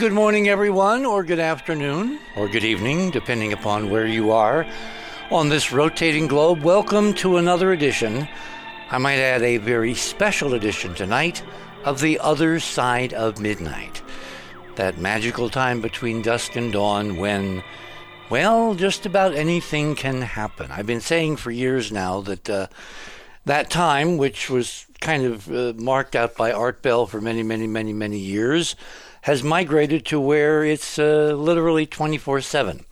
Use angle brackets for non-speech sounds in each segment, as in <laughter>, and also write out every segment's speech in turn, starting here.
Good morning, everyone, or good afternoon, or good evening, depending upon where you are on this rotating globe. Welcome to another edition, I might add a very special edition tonight, of The Other Side of Midnight. That magical time between dusk and dawn when, well, just about anything can happen. I've been saying for years now that uh, that time, which was kind of uh, marked out by Art Bell for many, many, many, many years, has migrated to where it's uh, literally 24 7.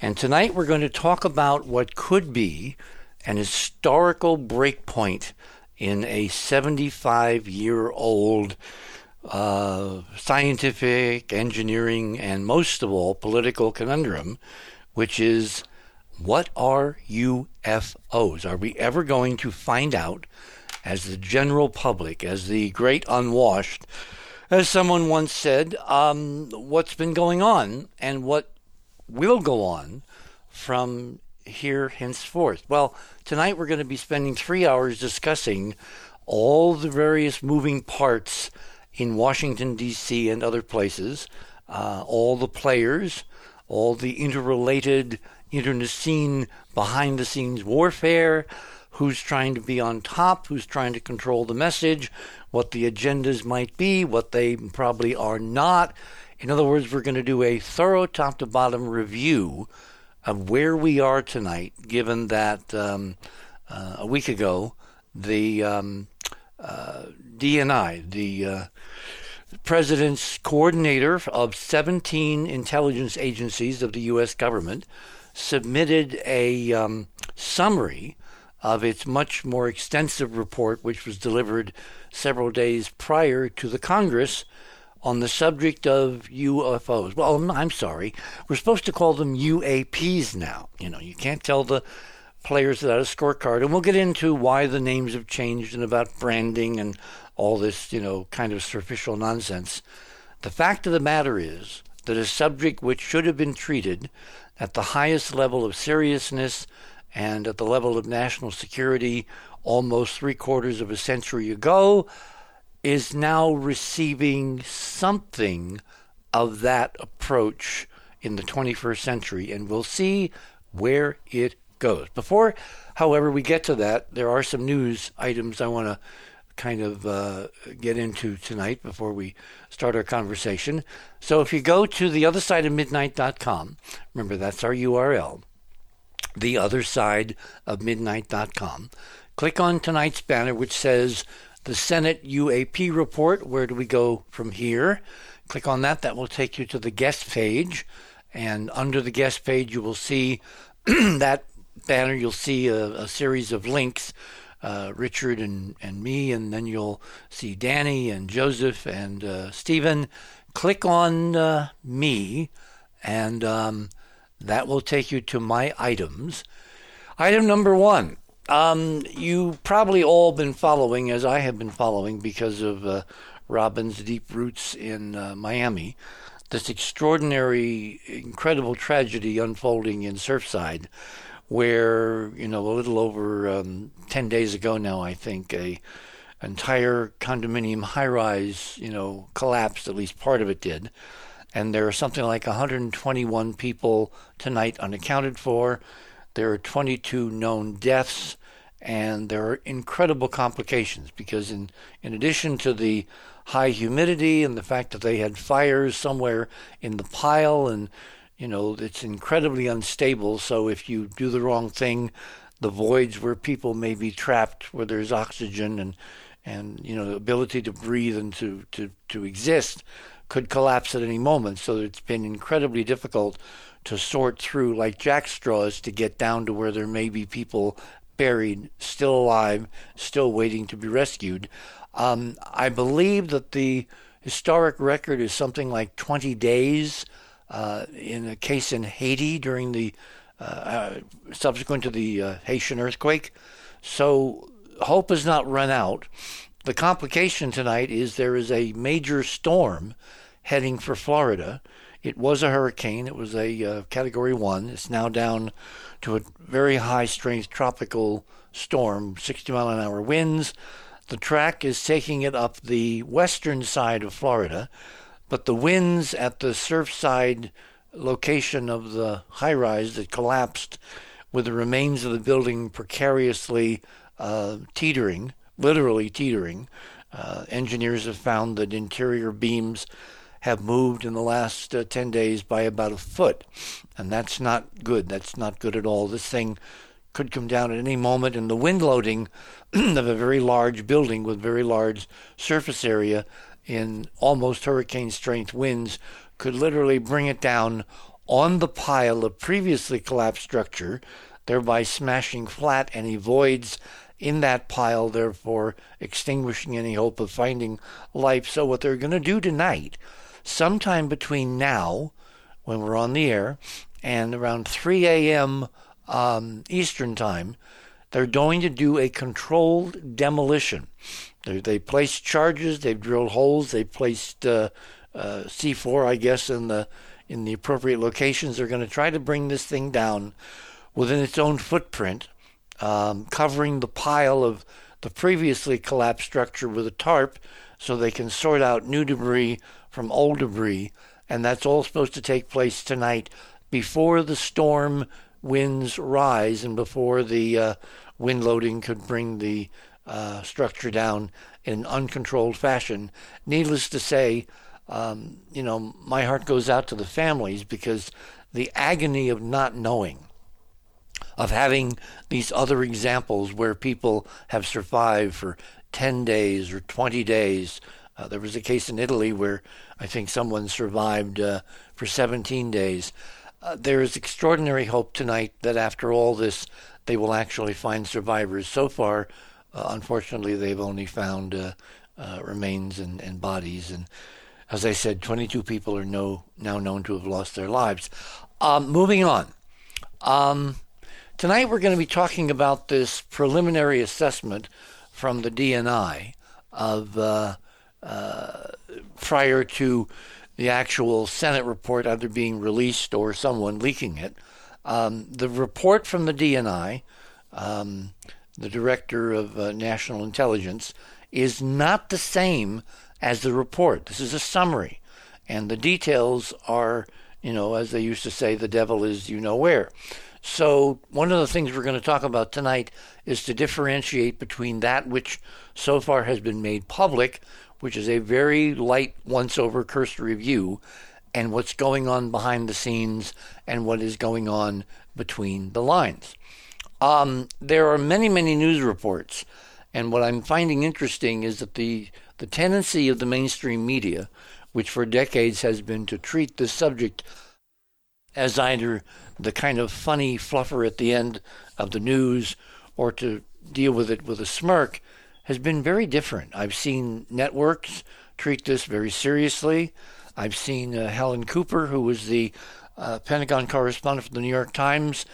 And tonight we're going to talk about what could be an historical breakpoint in a 75 year old uh, scientific, engineering, and most of all, political conundrum, which is what are UFOs? Are we ever going to find out, as the general public, as the great unwashed, as someone once said, um, what's been going on and what will go on from here henceforth? Well, tonight we're going to be spending three hours discussing all the various moving parts in Washington, D.C. and other places, uh, all the players, all the interrelated, internecine, behind the scenes warfare, who's trying to be on top, who's trying to control the message, what the agendas might be, what they probably are not. In other words, we're going to do a thorough top to bottom review of where we are tonight, given that um, uh, a week ago, the um, uh, DNI, the uh, president's coordinator of 17 intelligence agencies of the U.S. government, submitted a um, summary of its much more extensive report, which was delivered several days prior to the Congress on the subject of UFOs. Well, I'm sorry. We're supposed to call them UAPs now. You know, you can't tell the players without a scorecard. And we'll get into why the names have changed and about branding and all this, you know, kind of superficial nonsense. The fact of the matter is that a subject which should have been treated at the highest level of seriousness and at the level of national security almost three quarters of a century ago is now receiving something of that approach in the 21st century, and we'll see where it goes. Before, however, we get to that, there are some news items I want to kind of uh, get into tonight before we start our conversation. So if you go to the other side of midnight.com, remember that's our URL the other side of midnight.com. Click on tonight's banner, which says the Senate UAP report. Where do we go from here? Click on that. That will take you to the guest page. And under the guest page, you will see <clears throat> that banner. You'll see a, a series of links uh, Richard and, and me, and then you'll see Danny and Joseph and uh, Stephen. Click on uh, me, and um, that will take you to my items. Item number one. Um, you probably all been following, as I have been following, because of uh, Robin's deep roots in uh, Miami, this extraordinary, incredible tragedy unfolding in Surfside, where you know a little over um, ten days ago now, I think a entire condominium high-rise, you know, collapsed. At least part of it did and there are something like 121 people tonight unaccounted for. There are 22 known deaths, and there are incredible complications because, in, in addition to the high humidity and the fact that they had fires somewhere in the pile, and you know, it's incredibly unstable. So, if you do the wrong thing, the voids where people may be trapped, where there's oxygen and and you know the ability to breathe and to to to exist could collapse at any moment. So it's been incredibly difficult to sort through, like jack straws, to get down to where there may be people buried, still alive, still waiting to be rescued. Um, I believe that the historic record is something like 20 days uh, in a case in Haiti during the uh, uh, subsequent to the uh, Haitian earthquake. So hope has not run out. The complication tonight is there is a major storm heading for Florida. It was a hurricane. It was a uh, Category 1. It's now down to a very high strength tropical storm, 60 mile an hour winds. The track is taking it up the western side of Florida. but the winds at the Surfside location of the high rise that collapsed with the remains of the building precariously uh, teetering, literally teetering. Uh, engineers have found that interior beams have moved in the last uh, 10 days by about a foot, and that's not good. That's not good at all. This thing could come down at any moment, and the wind loading <clears throat> of a very large building with very large surface area in almost hurricane strength winds could literally bring it down on the pile of previously collapsed structure, thereby smashing flat any voids in that pile, therefore extinguishing any hope of finding life. So, what they're going to do tonight, sometime between now, when we're on the air, and around 3 a.m. Um, Eastern Time, they're going to do a controlled demolition. They, they placed charges, they've drilled holes, they've placed uh, uh, C4, I guess, in the in the appropriate locations. They're going to try to bring this thing down within its own footprint, um, covering the pile of the previously collapsed structure with a tarp so they can sort out new debris from old debris. And that's all supposed to take place tonight before the storm winds rise and before the uh, wind loading could bring the uh, structure down in an uncontrolled fashion. Needless to say, um, you know, my heart goes out to the families because the agony of not knowing, of having these other examples where people have survived for 10 days or 20 days. Uh, there was a case in Italy where I think someone survived uh, for 17 days. Uh, there is extraordinary hope tonight that after all this, they will actually find survivors. So far, uh, unfortunately, they've only found uh, uh, remains and, and bodies. And as I said, 22 people are no, now known to have lost their lives. Um, moving on. Um, tonight we're going to be talking about this preliminary assessment from the DNI of uh, uh, prior to the actual Senate report either being released or someone leaking it. Um, the report from the DNI, um, the Director of uh, National Intelligence, is not the same as the report. This is a summary, and the details are, you know, as they used to say, the devil is you know where. So, one of the things we're going to talk about tonight is to differentiate between that which so far has been made public, which is a very light, once over cursory view, and what's going on behind the scenes and what is going on between the lines. Um, there are many, many news reports, and what I'm finding interesting is that the the tendency of the mainstream media, which for decades has been to treat this subject as either the kind of funny fluffer at the end of the news or to deal with it with a smirk, has been very different. I've seen networks treat this very seriously. I've seen uh, Helen Cooper, who was the uh, Pentagon correspondent for the New York Times,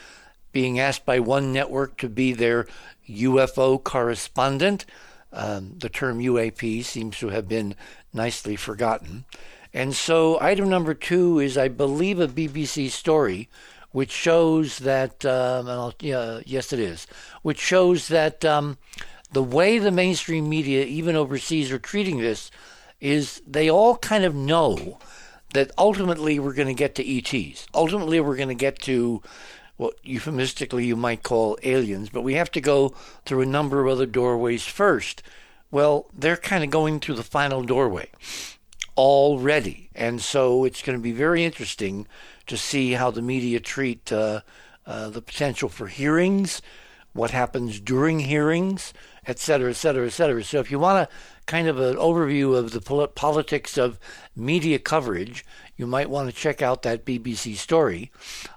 being asked by one network to be their UFO correspondent. Um, the term UAP seems to have been nicely forgotten. And so, item number two is, I believe, a BBC story which shows that, um, yeah, yes, it is, which shows that um, the way the mainstream media, even overseas, are treating this is they all kind of know that ultimately we're going to get to ETs. Ultimately, we're going to get to what euphemistically you might call aliens, but we have to go through a number of other doorways first. Well, they're kind of going through the final doorway already. And so it's going to be very interesting to see how the media treat uh, uh, the potential for hearings, what happens during hearings, et cetera, et cetera, et cetera. So if you want a kind of an overview of the politics of media coverage, you might want to check out that BBC story.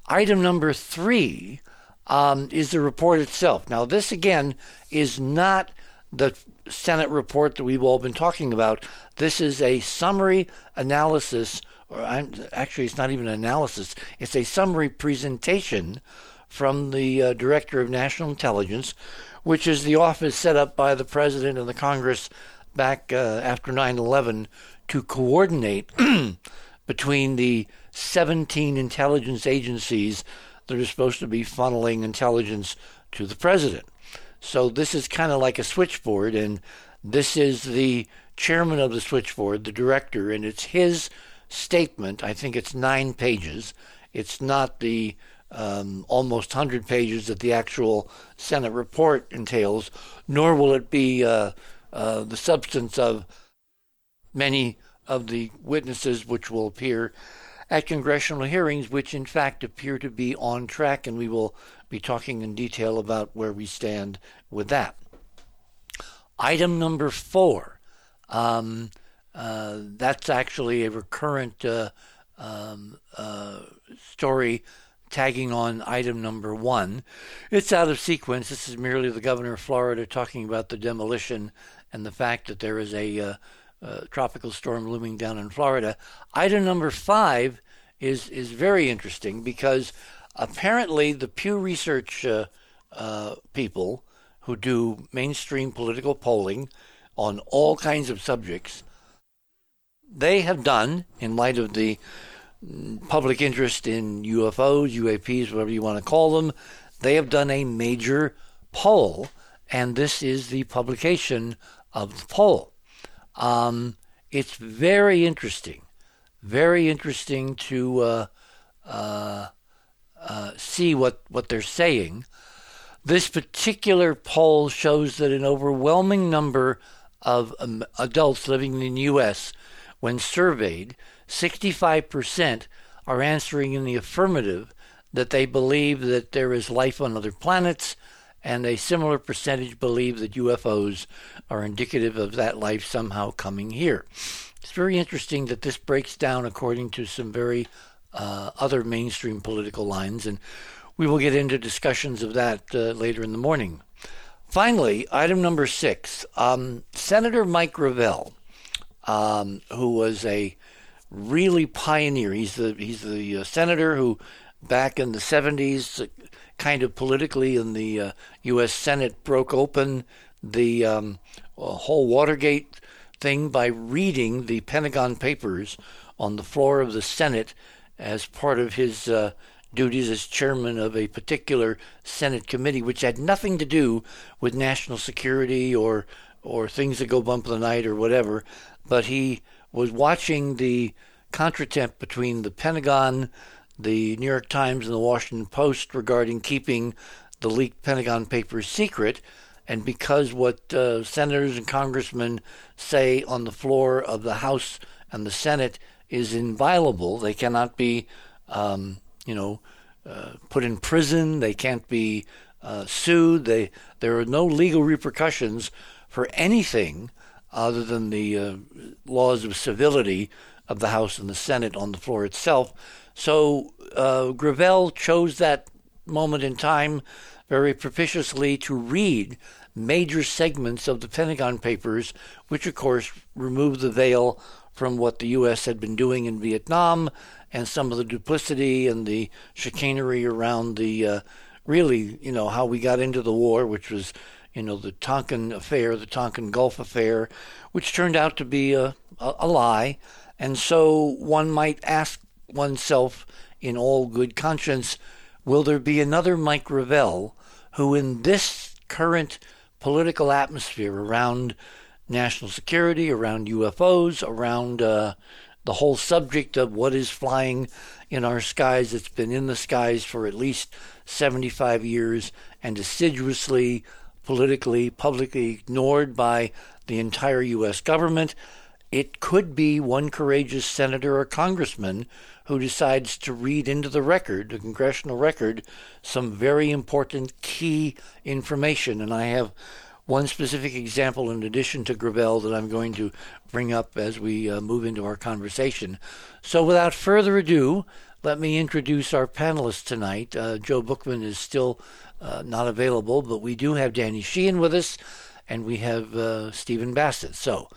Item number three um, is the report itself. Now, this again is not the Senate report that we've all been talking about. This is a summary analysis, or I'm, actually, it's not even an analysis, it's a summary presentation from the uh, Director of National Intelligence, which is the office set up by the President and the Congress back uh, after 9 11 to coordinate <clears throat> between the 17 intelligence agencies that are supposed to be funneling intelligence to the president. So this is kind of like a switchboard, and This is the chairman of the switchboard, the director, and it's his statement. I think it's nine pages. It's not the um, almost 100 pages that the actual Senate report entails, nor will it be uh, uh, the substance of many of the witnesses which will appear at congressional hearings, which in fact appear to be on track, and we will be talking in detail about where we stand with that. Item number four. Um, uh, that's actually a recurrent uh, um, uh, story tagging on item number one. It's out of sequence. This is merely the governor of Florida talking about the demolition and the fact that there is a uh, uh, tropical storm looming down in Florida. Item number five is is very interesting because apparently the Pew Research uh, uh, people who do mainstream political polling on all kinds of subjects, they have done, in light of the public interest in UFOs, UAPs, whatever you want to call them, they have done a major poll, and this is the publication of the poll. Um, it's very interesting, very interesting to uh, uh, see what, what they're saying. This particular poll shows that an overwhelming number of um, adults living in the U.S., when surveyed, 65% are answering in the affirmative that they believe that there is life on other planets, and a similar percentage believe that UFOs are indicative of that life somehow coming here. It's very interesting that this breaks down according to some very uh, other mainstream political lines, and we will get into discussions of that uh, later in the morning. Finally, item number six um, Senator Mike Gravel, um, who was a really pioneer. He's the he's the uh, senator who, back in the '70s, uh, kind of politically in the uh, U.S. Senate broke open the um, whole Watergate thing by reading the Pentagon Papers on the floor of the Senate as part of his uh, duties as chairman of a particular Senate committee, which had nothing to do with national security or or things that go bump in the night or whatever. But he was watching the contretemps between the Pentagon, the New York Times, and the Washington Post regarding keeping the leaked Pentagon papers secret. And because what uh, senators and congressmen say on the floor of the House and the Senate is inviolable, they cannot be, um, you know, uh, put in prison. They can't be uh, sued. They there are no legal repercussions for anything other than the uh, laws of civility of the House and the Senate on the floor itself. So uh, Gravel chose that moment in time very propitiously to read major segments of the Pentagon Papers, which of course removed the veil from what the U.S. had been doing in Vietnam and some of the duplicity and the chicanery around the uh, really, you know, how we got into the war, which was you know, the Tonkin affair, the Tonkin Gulf affair, which turned out to be a, a, a lie. And so one might ask oneself in all good conscience, will there be another Mike Gravel who, in this current political atmosphere around national security, around UFOs, around uh, the whole subject of what is flying in our skies, it's been in the skies for at least 75 years and assiduously politically, publicly ignored by the entire U.S. government. It could be one courageous senator or congressman who decides to read into the record, the congressional record, some very important key information. And I have one specific example in addition to Gravel that I'm going to bring up as we uh, move into our conversation. So without further ado, let me introduce our panelists tonight. Uh, Joe Bookman is still uh, not available, but we do have Danny Sheehan with us, and we have uh, Stephen Bassett. So,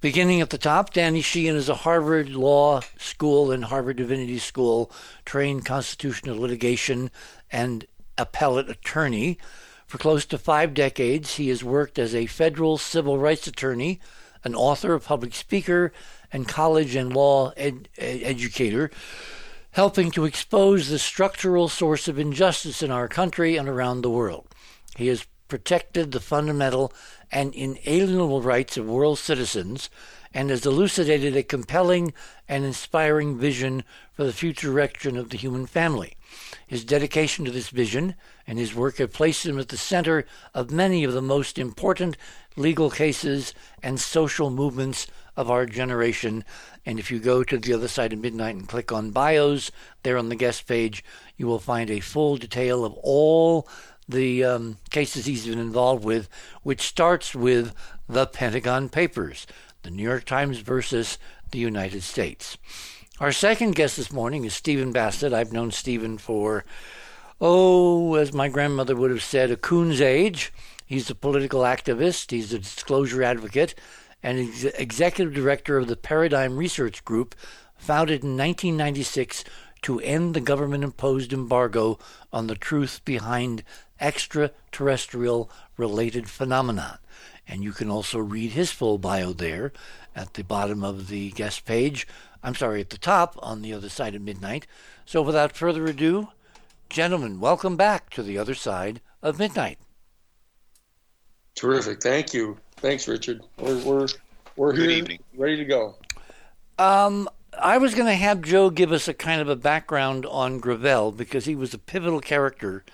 beginning at the top, Danny Sheehan is a Harvard Law School and Harvard Divinity School trained constitutional litigation and appellate attorney. For close to five decades, he has worked as a federal civil rights attorney, an author, public speaker, and college and law ed- educator helping to expose the structural source of injustice in our country and around the world. He has protected the fundamental and inalienable rights of world citizens and has elucidated a compelling and inspiring vision for the future direction of the human family. His dedication to this vision and his work have placed him at the center of many of the most important legal cases and social movements of our generation. And if you go to the other side of midnight and click on bios, there on the guest page, you will find a full detail of all the um, cases he's been involved with, which starts with the Pentagon Papers, the New York Times versus the United States. Our second guest this morning is Stephen Bassett. I've known Stephen for, oh, as my grandmother would have said, a coon's age. He's a political activist, he's a disclosure advocate, and ex- executive director of the Paradigm Research Group, founded in 1996 to end the government imposed embargo on the truth behind extraterrestrial related phenomena. And you can also read his full bio there at the bottom of the guest page. I'm sorry, at the top on the other side of midnight. So without further ado, gentlemen, welcome back to the other side of midnight. Terrific. Thank you. Thanks, Richard. We're, we're, we're Good here, evening. ready to go. Um, I was going to have Joe give us a kind of a background on Gravel because he was a pivotal character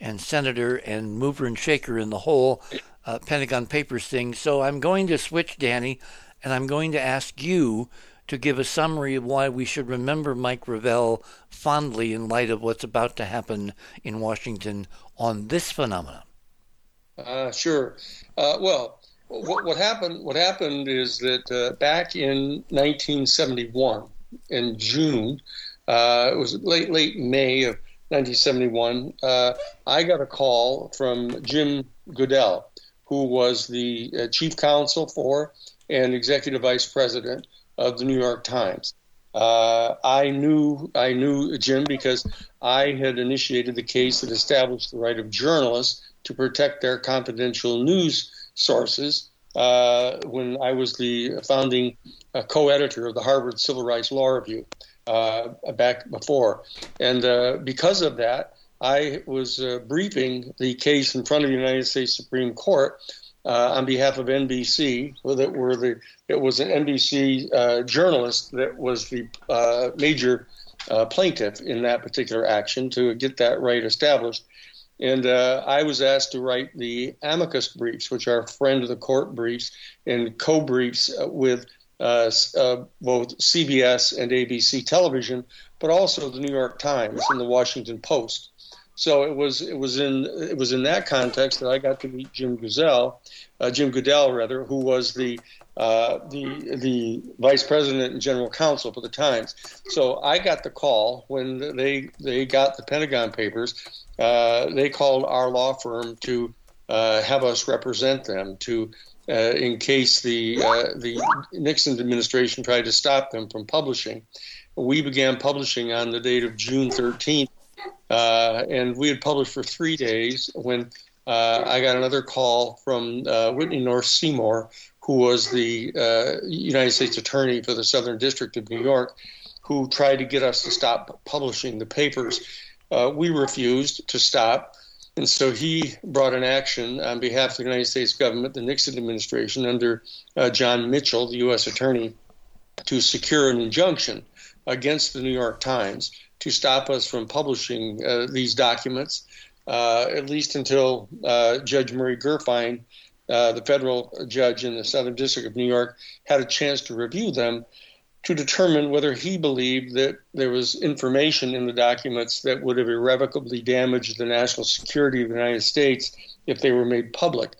and senator and mover and shaker in the whole uh, Pentagon Papers thing. So I'm going to switch, Danny, and I'm going to ask you to give a summary of why we should remember Mike Gravel fondly in light of what's about to happen in Washington on this phenomenon. Uh, sure. Uh, well, what, what happened? What happened is that uh, back in 1971, in June, uh, it was late late May of 1971. uh, I got a call from Jim Goodale, who was the uh, chief counsel for and executive vice president of the New York Times. Uh, I knew I knew Jim because I had initiated the case that established the right of journalists to protect their confidential news sources uh, when I was the founding uh, co-editor of the Harvard Civil Rights Law Review uh, back before, and uh, because of that, I was uh, briefing the case in front of the United States Supreme Court uh, on behalf of NBC. That were the it was an NBC uh, journalist that was the uh, major uh, plaintiff in that particular action to get that right established. And uh, I was asked to write the amicus briefs, which are friend of the court briefs, and co-briefs with uh, both CBS and ABC television, but also the New York Times and the Washington Post. So it was it was in it was in that context that I got to meet Jim Goodale, uh, Jim Goodale rather, who was the uh, the the vice president and general counsel for the Times. So I got the call when they they got the Pentagon Papers. Uh, they called our law firm to uh, have us represent them to. Uh, in case the uh, the Nixon administration tried to stop them from publishing, we began publishing on the date of June 13th, uh, and we had published for three days when uh, I got another call from uh, Whitney North Seymour, who was the uh, United States Attorney for the Southern District of New York, who tried to get us to stop publishing the papers. Uh, we refused to stop. And so he brought an action on behalf of the United States government, the Nixon administration, under uh, John Mitchell, the U.S. Attorney, to secure an injunction against the New York Times to stop us from publishing uh, these documents, uh, at least until uh, Judge Murray Gurfein, uh, the federal judge in the Southern District of New York, had a chance to review them to determine whether he believed that there was information in the documents that would have irrevocably damaged the national security of the United States if they were made public.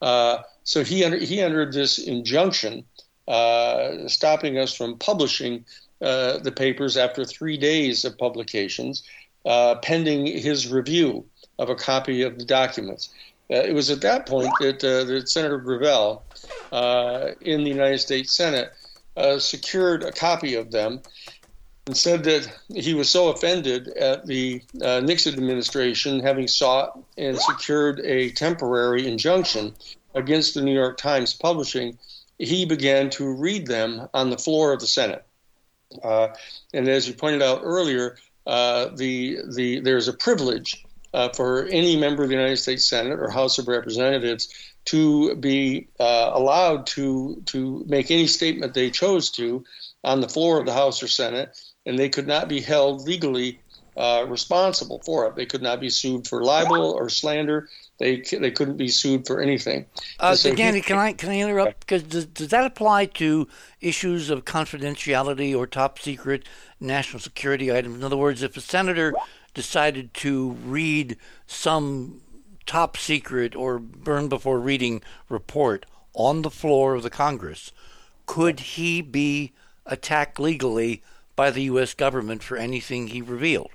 Uh, so he, he entered this injunction uh, stopping us from publishing uh, the papers after three days of publications, uh, pending his review of a copy of the documents. Uh, it was at that point that, uh, that Senator Gravel uh, in the United States Senate secured a copy of them and said that he was so offended at the Nixon administration having sought and secured a temporary injunction against the New York Times publishing, he began to read them on the floor of the Senate. Uh, and as you pointed out earlier, uh, the the there's a privilege uh, for any member of the United States Senate or House of Representatives to be uh, allowed to to make any statement they chose to on the floor of the House or Senate, and they could not be held legally uh, responsible for it. They could not be sued for libel or slander. They they couldn't be sued for anything. Uh, so Danny, can I can I interrupt? Because does, does that apply to issues of confidentiality or top secret national security items? In other words, if a senator decided to read some top secret or burn before reading report on the floor of the Congress, could he be attacked legally by the U.S. government for anything he revealed?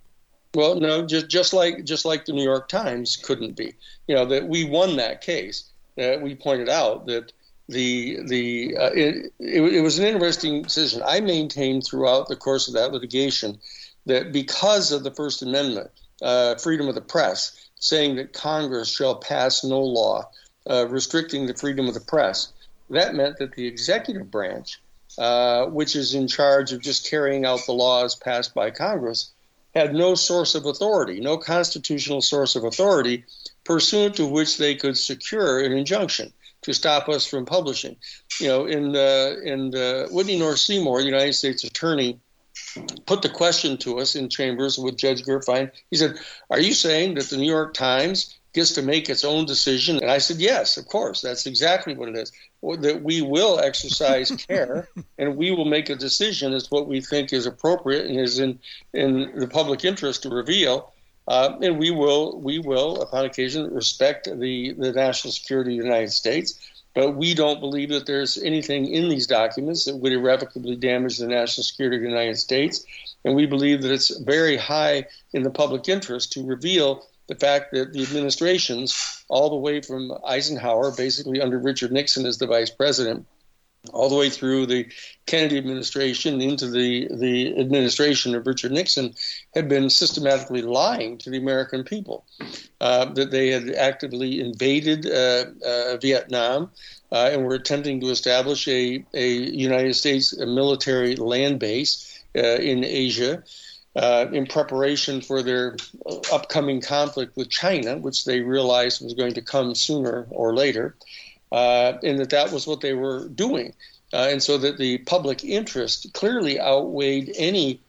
Well, no, just just like just like the New York Times couldn't be. You know that we won that case. We pointed out that the the uh, it, it, it was an interesting decision. I maintained throughout the course of that litigation that because of the First Amendment, uh, freedom of the press, saying that Congress shall pass no law uh, restricting the freedom of the press, that meant that the executive branch, uh, which is in charge of just carrying out the laws passed by Congress, had no source of authority, no constitutional source of authority pursuant to which they could secure an injunction to stop us from publishing. You know, in uh, in uh, Whitney North Seymour, the United States Attorney, put the question to us in chambers with Judge Gurfein. He said, "Are you saying that the New York Times gets to make its own decision?" And I said, "Yes, of course. That's exactly what it is that we will exercise care <laughs> and we will make a decision as what we think is appropriate and is in, in the public interest to reveal. Uh, and we will, we will, upon occasion, respect the, the national security of the United States. But we don't believe that there's anything in these documents that would irrevocably damage the national security of the United States. And we believe that it's very high in the public interest to reveal the fact that the administrations, all the way from Eisenhower, basically under Richard Nixon as the vice president, all the way through the Kennedy administration into the, the administration of Richard Nixon, had been systematically lying to the American people. Uh, that they had actively invaded uh, uh, Vietnam uh, and were attempting to establish a, a United States military land base uh, in Asia uh, in preparation for their upcoming conflict with China, which they realized was going to come sooner or later, uh, and that that was what they were doing. Uh, and so that the public interest clearly outweighed any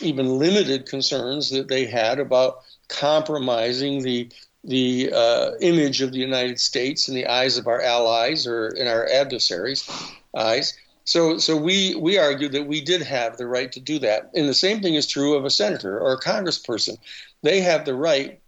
even limited concerns that they had about compromising the the uh, image of the United States in the eyes of our allies or in our adversaries' eyes. So, so we, we argue that we did have the right to do that. And the same thing is true of a senator or a congressperson. They have the right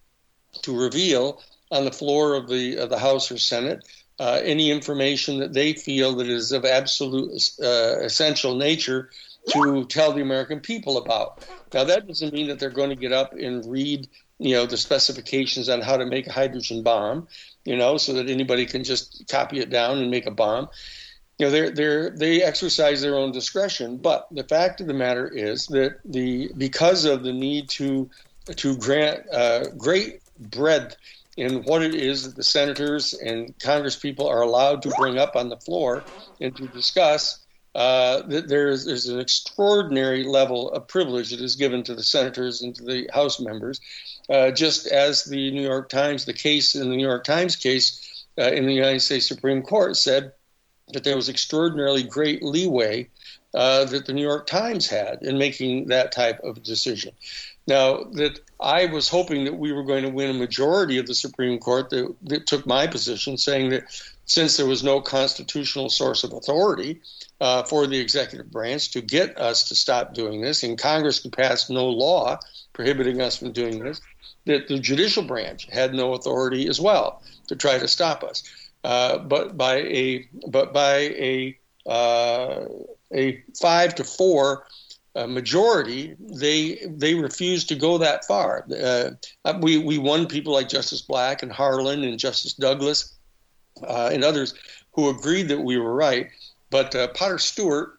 to reveal on the floor of the, of the House or Senate uh, any information that they feel that is of absolute uh, essential nature to tell the American people about. Now, that doesn't mean that they're going to get up and read, you know, the specifications on how to make a hydrogen bomb, you know, so that anybody can just copy it down and make a bomb you know, they're, they're, they exercise their own discretion. But the fact of the matter is that the because of the need to to grant uh, great breadth in what it is that the senators and congresspeople are allowed to bring up on the floor and to discuss, uh, that there's, there's an extraordinary level of privilege that is given to the senators and to the House members, uh, just as the New York Times, the case in the New York Times case uh, in the United States Supreme Court said that there was extraordinarily great leeway uh, that the New York Times had in making that type of decision. Now, that I was hoping that we were going to win a majority of the Supreme Court that, that took my position, saying that since there was no constitutional source of authority uh, for the executive branch to get us to stop doing this, and Congress could pass no law prohibiting us from doing this, that the judicial branch had no authority as well to try to stop us. Uh, but by a but by a uh, a five to four uh, majority, they they refused to go that far. Uh, we we won people like Justice Black and Harlan and Justice Douglas and others who agreed that we were right. But Potter Stewart,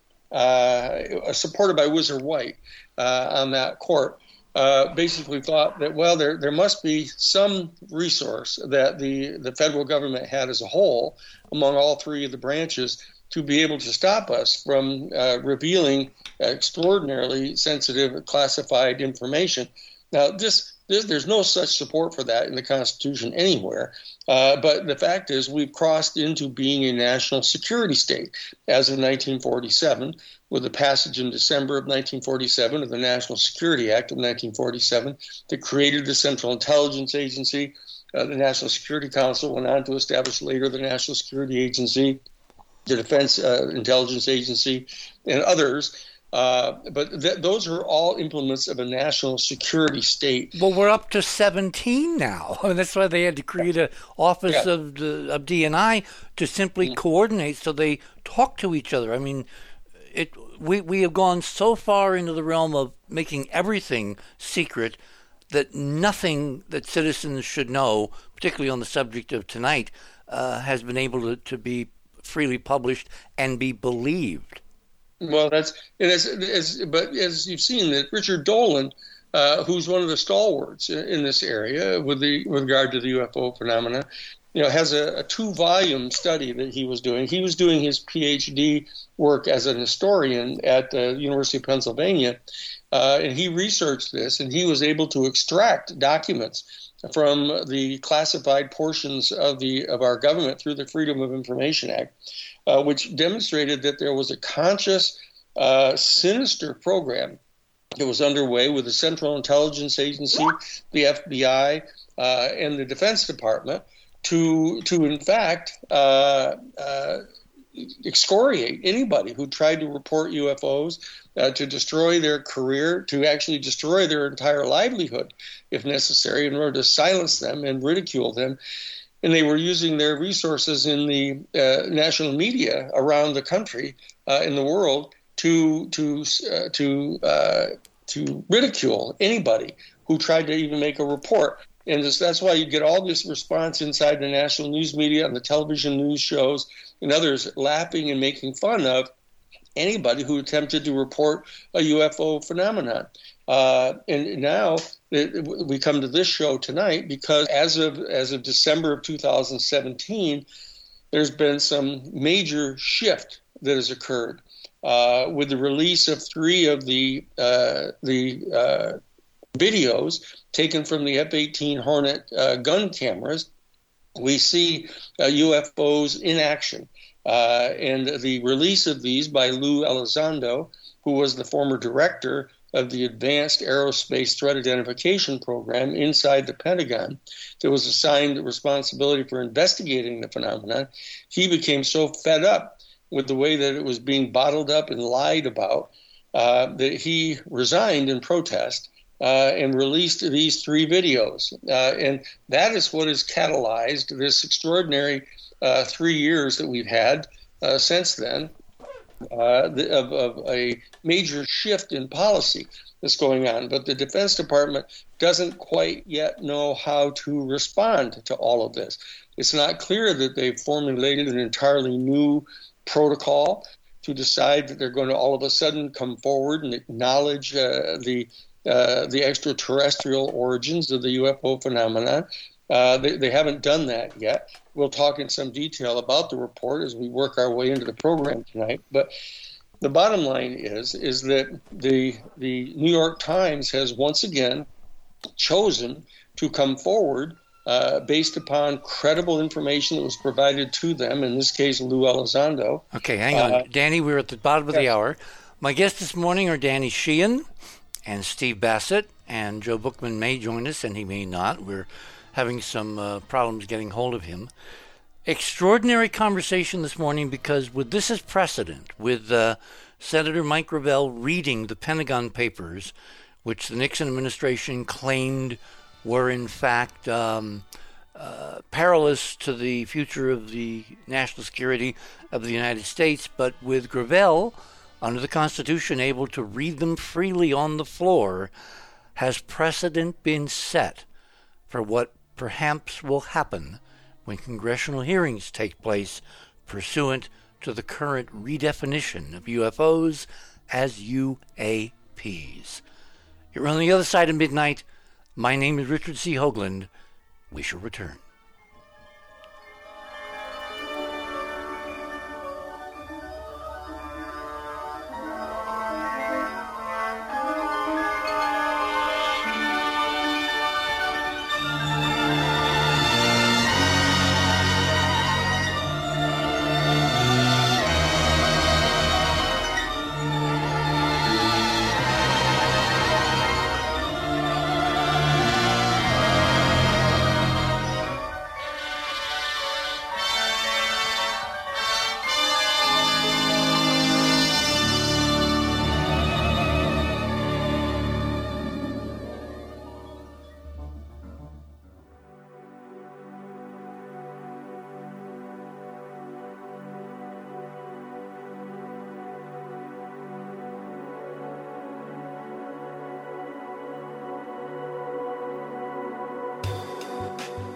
supported by Whizzer White on that court, uh, basically thought that well there there must be some resource that the the federal government had as a whole among all three of the branches to be able to stop us from uh, revealing extraordinarily sensitive classified information. Now this there's, there's no such support for that in the Constitution anywhere. Uh, but the fact is, we've crossed into being a national security state as of 1947, with the passage in December of 1947 of the National Security Act of 1947 that created the Central Intelligence Agency. Uh, the National Security Council went on to establish later the National Security Agency, the Defense uh, Intelligence Agency, and others. Uh, but th- those are all implements of a national security state. Well, we're up to 17 now. I <laughs> mean, that's why they had to create an office yeah. of, the, of DNI to simply mm-hmm. coordinate so they talk to each other. I mean, it we, we have gone so far into the realm of making everything secret that nothing that citizens should know, particularly on the subject of tonight, uh, has been able to, to be freely published and be believed. Well, that's is, but as you've seen that Richard Dolan, uh, who's one of the stalwarts in this area with the with regard to the UFO phenomena, you know, has a, a two volume study that he was doing. He was doing his PhD work as an historian at the University of Pennsylvania, uh, and he researched this, and he was able to extract documents from the classified portions of the of our government through the Freedom of Information Act uh, which demonstrated that there was a conscious, uh, sinister program that was underway with the Central Intelligence Agency, the FBI, uh, and the Defense Department to, to in fact, uh, uh, excoriate anybody who tried to report UFOs, uh, to destroy their career, to actually destroy their entire livelihood, if necessary, in order to silence them and ridicule them and they were using their resources in the uh, national media around the country uh, in the world to to uh, to to ridicule anybody who tried to even make a report. And this, that's why you get all this response inside the national news media and the television news shows and others laughing and making fun of anybody who attempted to report a UFO phenomenon. Uh, and now it, we come to this show tonight because as of as of December of 2017, there's been some major shift that has occurred uh, with the release of three of the uh, the uh, videos taken from the F-18 Hornet uh, gun cameras. We see UFOs in action, and the release of these by Lou Elizondo, who was the former director of the Advanced Aerospace Threat Identification Program inside the Pentagon that was assigned responsibility for investigating the phenomenon, he became so fed up with the way that it was being bottled up and lied about uh, that he resigned in protest. Uh, and released these three videos. Uh, and that is what has catalyzed this extraordinary uh, three years that we've had uh, since then uh, of, of, a major shift in policy that's going on. But the Defense Department doesn't quite yet know how to respond to all of this. It's not clear that they've formulated an entirely new protocol to decide that they're going to all of a sudden come forward and acknowledge uh, the uh, the extraterrestrial origins of the UFO phenomenon. Uh, they, they, haven't done that yet. We'll talk in some detail about the report as we work our way into the program tonight. But the bottom line is is that the the New York Times has once again chosen to come forward uh, based upon credible information that was provided to them. In this case, Lou Elizondo. Okay, hang on, uh, Danny. We're at the bottom of yeah. the hour. My guests this morning are Danny Sheehan and Steve Bassett, and Joe Bookman may join us, and he may not. We're having some uh, problems getting hold of him. Extraordinary conversation this morning because, with this as precedent, with uh, Senator Mike Gravel reading the Pentagon Papers, which the Nixon administration claimed were in fact um, uh, perilous to the future of the national security of the United States, but with Gravel, under the Constitution, able to read them freely on the floor, has precedent been set for what perhaps will happen when congressional hearings take place pursuant to the current redefinition of UFOs as UAPs. You're on the other side of midnight. My name is Richard C. Hoagland. We shall return.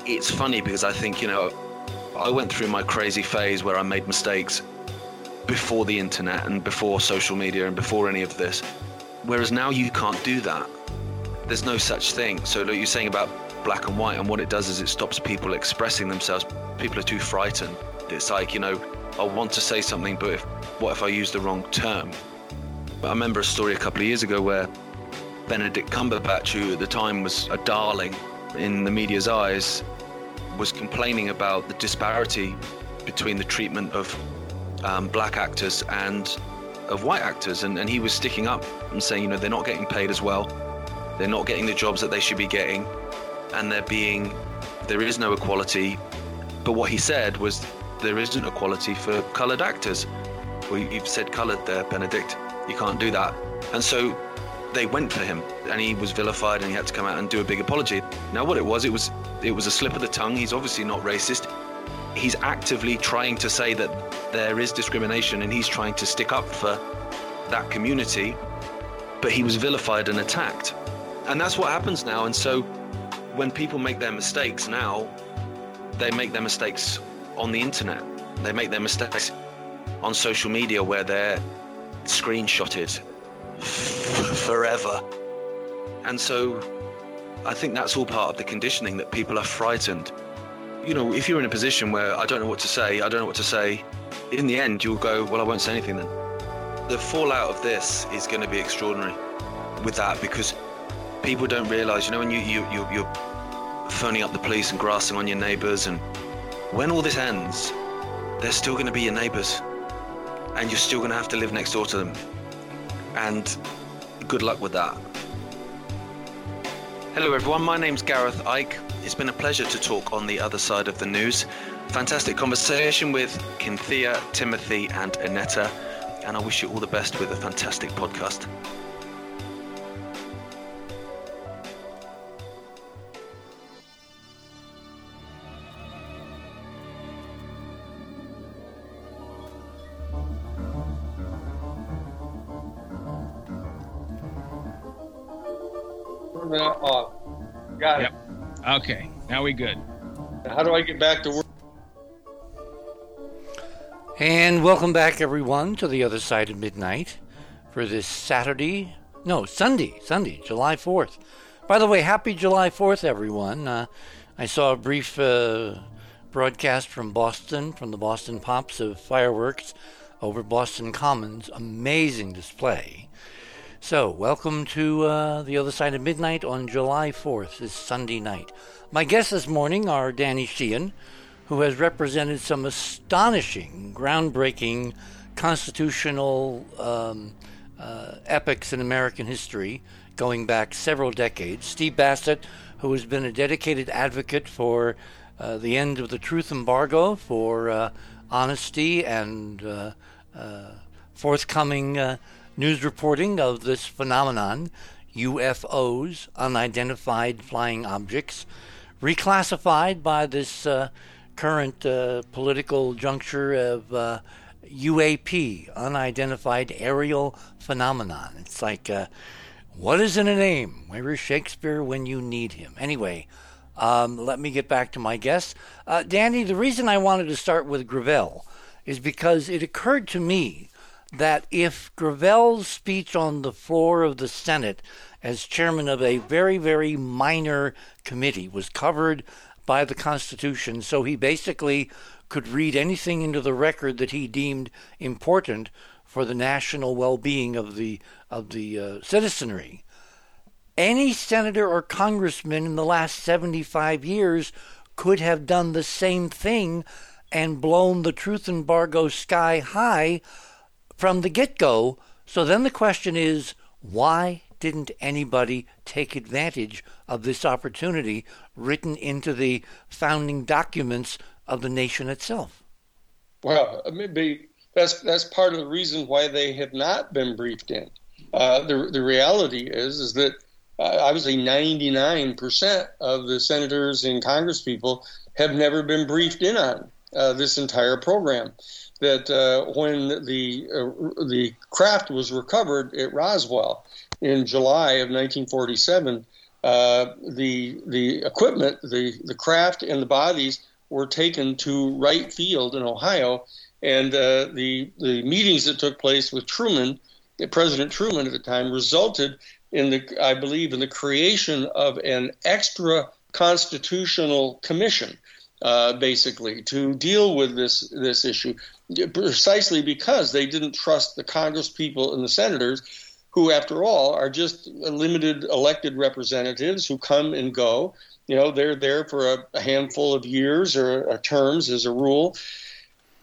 It's funny because I think, you know, I went through my crazy phase where I made mistakes before the internet and before social media and before any of this. Whereas now you can't do that. There's no such thing. So, you're saying about black and white, and what it does is it stops people expressing themselves. People are too frightened. It's like, you know, I want to say something, but if, what if I use the wrong term? I remember a story a couple of years ago where Benedict Cumberbatch, who at the time was a darling in the media's eyes, was complaining about the disparity between the treatment of um, black actors and of white actors. And, and he was sticking up and saying, you know, they're not getting paid as well. They're not getting the jobs that they should be getting. And they're being, there is no equality. But what he said was, there isn't equality for coloured actors. Well, you've said coloured there, Benedict. You can't do that. And so they went for him, and he was vilified, and he had to come out and do a big apology. Now, what it was, it was it was a slip of the tongue. He's obviously not racist. He's actively trying to say that there is discrimination, and he's trying to stick up for that community. But he was vilified and attacked, and that's what happens now. And so, when people make their mistakes now, they make their mistakes on the internet. They make their mistakes on social media where they're screenshotted forever. And so I think that's all part of the conditioning that people are frightened. You know, if you're in a position where I don't know what to say, I don't know what to say, in the end you'll go, well, I won't say anything then. The fallout of this is going to be extraordinary with that because people don't realize, you know, when you, you, you, you're phoning up the police and grassing on your neighbors, and when all this ends, they're still going to be your neighbors and you're still going to have to live next door to them and good luck with that. Hello, everyone. My name's Gareth Icke. It's been a pleasure to talk on the other side of the news. Fantastic conversation with Cynthia, Timothy, and Annetta, and I wish you all the best with a fantastic podcast. Okay, now we good. How do I get back to work? And welcome back, everyone, to the other side of midnight for this Saturday, no, Sunday, Sunday, July 4th. By the way, happy July 4th, everyone. Uh, I saw a brief uh, broadcast from Boston, from the Boston Pops of fireworks over Boston Commons. Amazing display. So, welcome to uh, the other side of midnight on July 4th, this Sunday night. My guests this morning are Danny Sheehan, who has represented some astonishing, groundbreaking constitutional um, uh, epics in American history going back several decades. Steve Bassett, who has been a dedicated advocate for uh, the end of the truth embargo, for uh, honesty and uh, uh, forthcoming news reporting of this phenomenon, UFOs, unidentified flying objects, reclassified by this uh, current uh, political juncture of uh, UAP, unidentified aerial phenomenon. It's like, uh, what is in a name? Where is Shakespeare when you need him? Anyway, um, let me get back to my guest. Uh, Danny, the reason I wanted to start with Gravel is because it occurred to me that if Gravel's speech on the floor of the Senate as chairman of a very, very minor committee was covered by the Constitution, so he basically could read anything into the record that he deemed important for the national well-being of the of the uh, citizenry. Any senator or congressman in the last 75 years could have done the same thing and blown the truth embargo sky high from the get go. So then the question is why didn't anybody take advantage of this opportunity written into the founding documents of the nation itself? Well, maybe that's that's part of the reason why they have not been briefed in. Uh, the the reality is is that uh, obviously 99% of the senators and congresspeople have never been briefed in on uh, this entire program that uh, when the uh, the craft was recovered at Roswell in July of 1947, uh, the the equipment, the the craft, and the bodies were taken to Wright Field in Ohio, and uh, the the meetings that took place with Truman, President Truman at the time, resulted in the I believe in the creation of an extra constitutional commission, uh, basically to deal with this this issue, precisely because they didn't trust the Congress people and the senators who, after all, are just limited elected representatives who come and go. You know, they're there for a, handful of years or, or terms as a rule.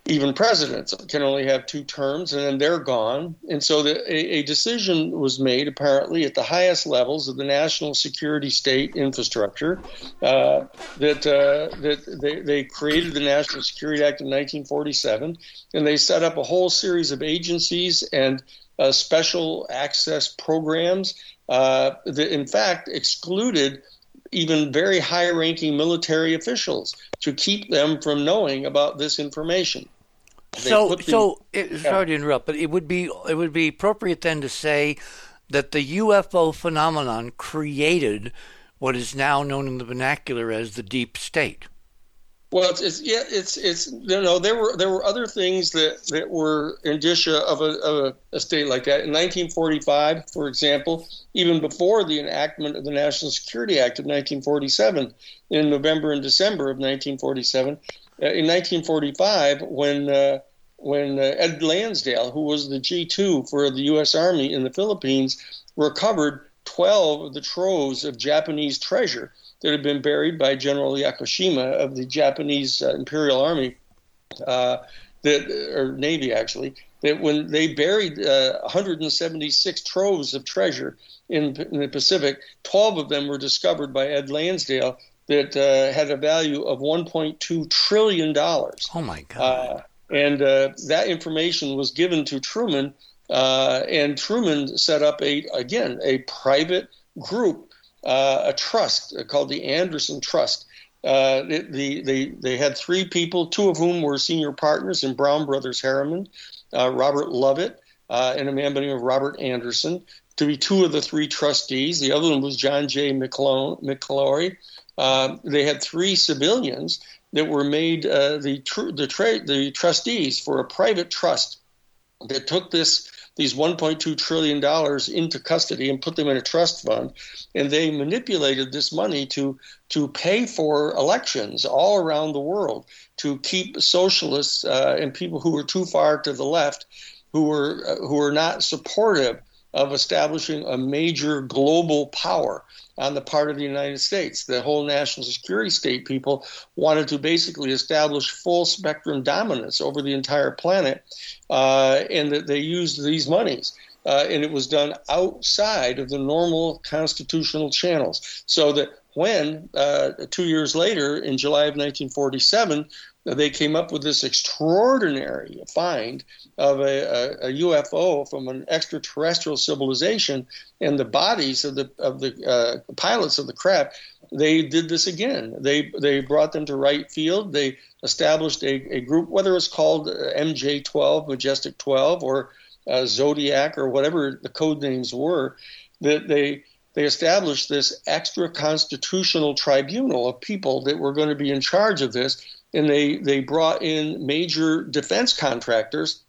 Even presidents can only have two terms, and then they're gone. And so the, a, a decision was made, apparently, at the highest levels of the national security state infrastructure, uh, that uh, that they, they created the National Security Act in 1947, and they set up a whole series of agencies and uh, special access programs uh, that, in fact, excluded even very high ranking military officials to keep them from knowing about this information. So, so it, sorry to interrupt, but it would be it would be appropriate then to say that the UFO phenomenon created what is now known in the vernacular as the deep state. Well, it's, it's yeah, it's it's you know there were there were other things that that were indicia of a, of a, a state like that. In 1945, for example, even before the enactment of the National Security Act of 1947, in November and December of 1947, uh, in 1945, when uh, when uh, Ed Lansdale, who was the G2 for the U.S. Army in the Philippines, recovered 12 of the troves of Japanese treasure that had been buried by General Yakushima of the Japanese uh, Imperial Army, uh, that or Navy actually, that when they buried uh, 176 troves of treasure in, in, the Pacific, 12 of them were discovered by Ed Lansdale that uh, had a value of 1.2 trillion dollars. Oh my God! Uh, and uh, that information was given to Truman, and Truman set up a again a private group uh, a trust called the Anderson Trust. Uh, the, the, they had three people, two of whom were senior partners in Brown Brothers Harriman, uh, Robert Lovett, uh, and a man by the name of Robert Anderson, to be two of the three trustees. The other one was John J. McCloy. Uh, they had three civilians that were made uh, the, tr- the, tra- the trustees for a private trust that took this these 1.2 trillion dollars into custody and put them in a trust fund. And they manipulated this money to to pay for elections all around the world to keep socialists uh, and people who were too far to the left who were uh, who were not supportive of establishing a major global power on the part of the United States. The whole national security state people wanted to basically establish full spectrum dominance over the entire planet, uh, and that they used these monies. Uh, and it was done outside of the normal constitutional channels. So that when, uh, two years later, in July of 1947, they came up with this extraordinary find of a, a, a, UFO from an extraterrestrial civilization and the bodies of the of the uh, pilots of the craft. They did this again. They they brought them to Wright Field. They established a, a group, whether it's called MJ12, Majestic 12, or uh, Zodiac, or whatever the code names were. That they they established this extra constitutional tribunal of people that were going to be in charge of this and they they brought in major defense contractors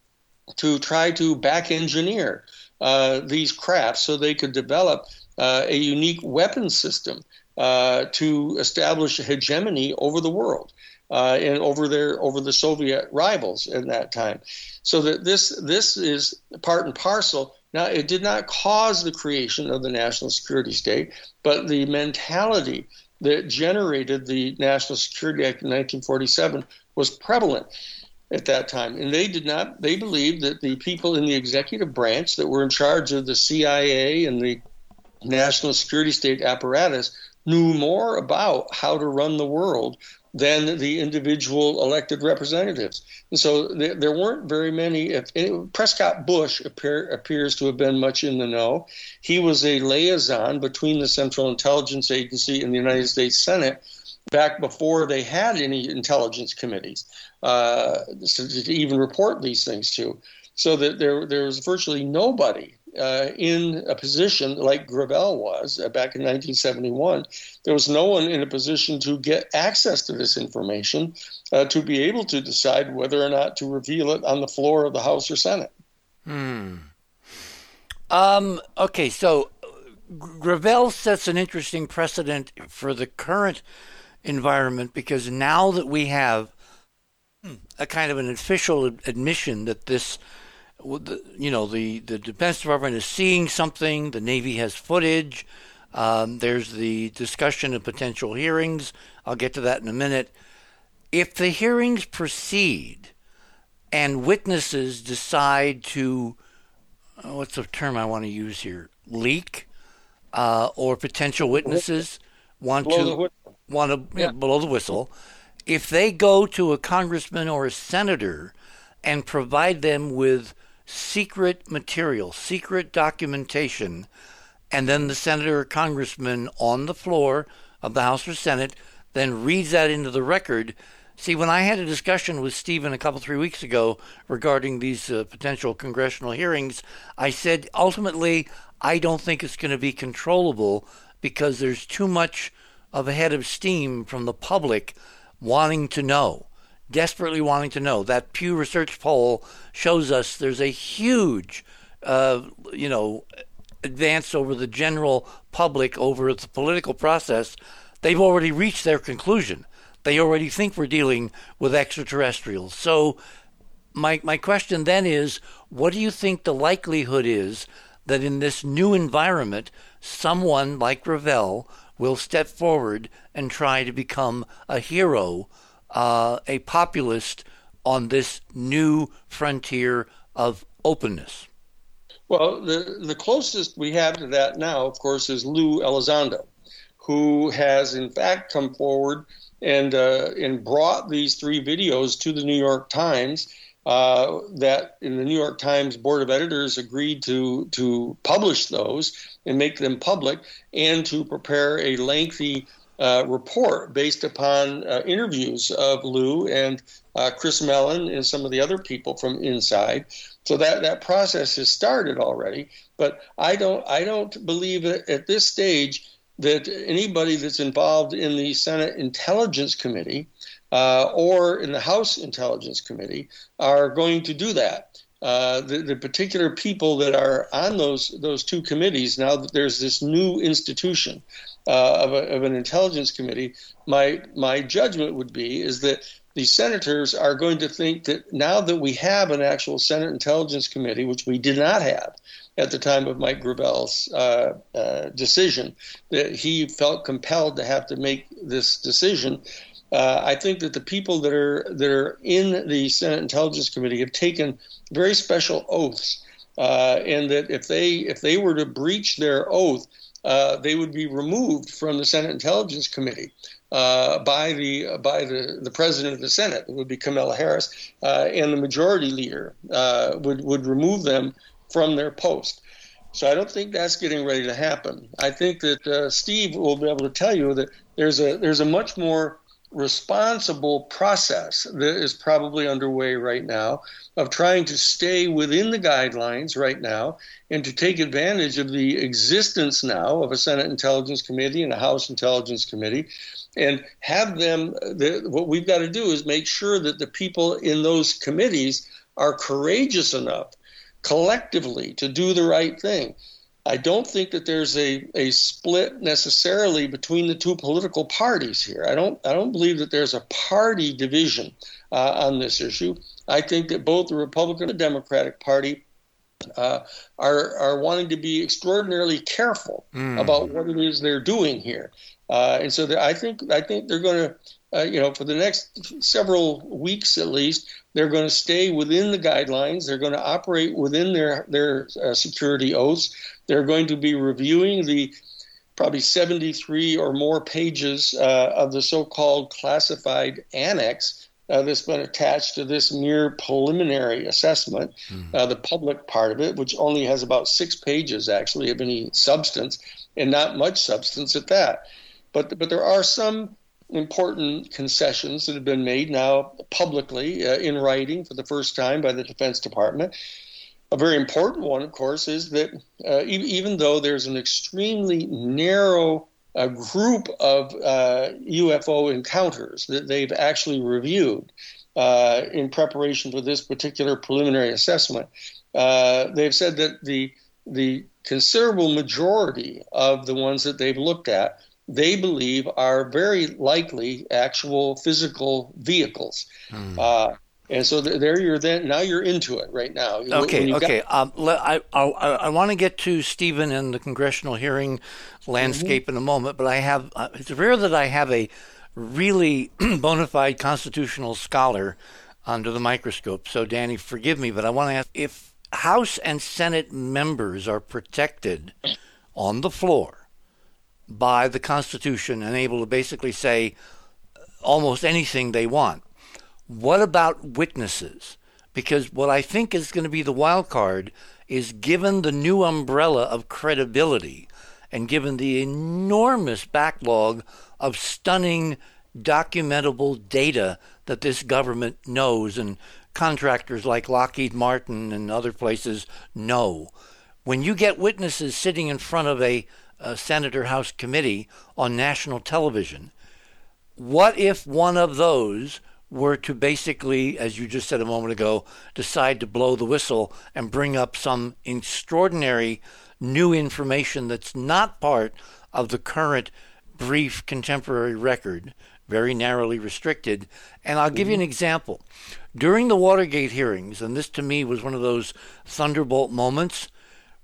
to try to back engineer uh, these crafts so they could develop uh, a unique weapon system uh, to establish hegemony over the world uh, and over their over the Soviet rivals in that time. So that this this is part and parcel. Now, it did not cause the creation of the national security state, but the mentality that generated the National Security Act in 1947 was prevalent at that time. And they did not, they believed that the people in the executive branch that were in charge of the CIA and the national security state apparatus knew more about how to run the world than the individual elected representatives. And so there, there weren't very many. If, Prescott Bush appear, appears to have been much in the know. He was a liaison between the Central Intelligence Agency and the United States Senate back before they had any intelligence committees uh, to, to even report these things to. So that there, there was virtually nobody uh, in a position like Gravel was uh, back in 1971. There was no one in a position to get access to this information uh, to be able to decide whether or not to reveal it on the floor of the House or Senate. Hmm. Um, okay, so Gravel sets an interesting precedent for the current environment because now that we have a kind of an official admission that this, you know, the, the Defense Department is seeing something, the Navy has footage, um, there's the discussion of potential hearings. I'll get to that in a minute. If the hearings proceed and witnesses decide to, uh, what's the term I want to use here, leak, uh, or potential witnesses want blow to want to yeah. blow the whistle, if they go to a congressman or a senator and provide them with secret material, secret documentation, and then the senator or congressman on the floor of the House or Senate then reads that into the record. See, when I had a discussion with Stephen a couple, three weeks ago regarding these uh, potential congressional hearings, I said ultimately, I don't think it's going to be controllable because there's too much of a head of steam from the public wanting to know, desperately wanting to know. That Pew Research poll shows us there's a huge, uh, you know, advance over the general public over the political process. They've already reached their conclusion. They already think we're dealing with extraterrestrials. So, my my question then is, what do you think the likelihood is that in this new environment, someone like Gravel will step forward and try to become a hero, uh, a populist on this new frontier of openness? Well, the, the closest we have to that now, of course, is Lou Elizondo, who has in fact come forward and uh, and brought these three videos to the New York Times. Uh, that in the New York Times Board of Editors agreed to to publish those and make them public, and to prepare a lengthy uh, report based upon uh, interviews of Lou and uh, Chris Mellon and some of the other people from inside. So that that process has started already. But I don't I don't believe at this stage that anybody that's involved in the Senate Intelligence Committee uh, or in the House Intelligence Committee are going to do that. Uh, the, the, particular people that are on those those two committees now that there's this new institution uh, of, a, of, an intelligence committee, my my judgment would be is that the senators are going to think that now that we have an actual Senate Intelligence Committee, which we did not have at the time of Mike Gravel's uh, uh, decision, that he felt compelled to have to make this decision. Uh, I think that the people that are that are in the Senate Intelligence Committee have taken very special oaths, uh, and that if they if they were to breach their oath, uh, they would be removed from the Senate Intelligence Committee uh, by the by the, the president of the Senate. It would be Kamala Harris, uh, and the majority leader uh, would would remove them from their post. So I don't think that's getting ready to happen. I think that Steve will be able to tell you that there's a there's a much more responsible process that is probably underway right now of trying to stay within the guidelines right now and to take advantage of the existence now of a Senate Intelligence Committee and a House Intelligence Committee and have them. The, what we've got to do is make sure that the people in those committees are courageous enough collectively to do the right thing. I don't think that there's a, a split necessarily between the two political parties here. I don't I don't believe that there's a party division uh, on this issue. I think that both the Republican and the Democratic Party uh, are are wanting to be extraordinarily careful mm. about what it is they're doing here, uh, and so I think I think they're going to uh, you know, for the next several weeks at least, they're going to stay within the guidelines. They're going to operate within their their uh, security oaths. They're going to be reviewing the probably 73 or more pages uh, of the so-called classified annex uh, that's been attached to this mere preliminary assessment, mm-hmm. uh, the public part of it, which only has about six pages actually of any substance, and not much substance at that. But but there are some important concessions that have been made now publicly uh, in writing for the first time by the Defense Department. a very important one, of course, is that uh, even though there's an extremely narrow uh, group of uh, UFO encounters that they've actually reviewed uh, in preparation for this particular preliminary assessment, uh, they've said that the the considerable majority of the ones that they've looked at they believe are very likely actual physical vehicles. Hmm. Uh, and so there you're then now you're into it right now. Okay, okay. Got- um, I I, I want to get to Stephen and the congressional hearing landscape mm-hmm. in a moment, but I have uh, it's rare that I have a really <clears throat> bona fide constitutional scholar under the microscope. So Danny, forgive me, but I want to ask if House and Senate members are protected on the floor by the Constitution and able to basically say almost anything they want what about witnesses? Because what I think is going to be the wild card is given the new umbrella of credibility and given the enormous backlog of stunning documentable data that this government knows and contractors like Lockheed Martin and other places know. When you get witnesses sitting in front of a, a Senator House committee on national television, what if one of those were to basically, as you just said a moment ago, decide to blow the whistle and bring up some extraordinary new information that's not part of the current brief contemporary record, very narrowly restricted. And I'll give you an mm-hmm. example. During the Watergate hearings, and this to me was one of those thunderbolt moments,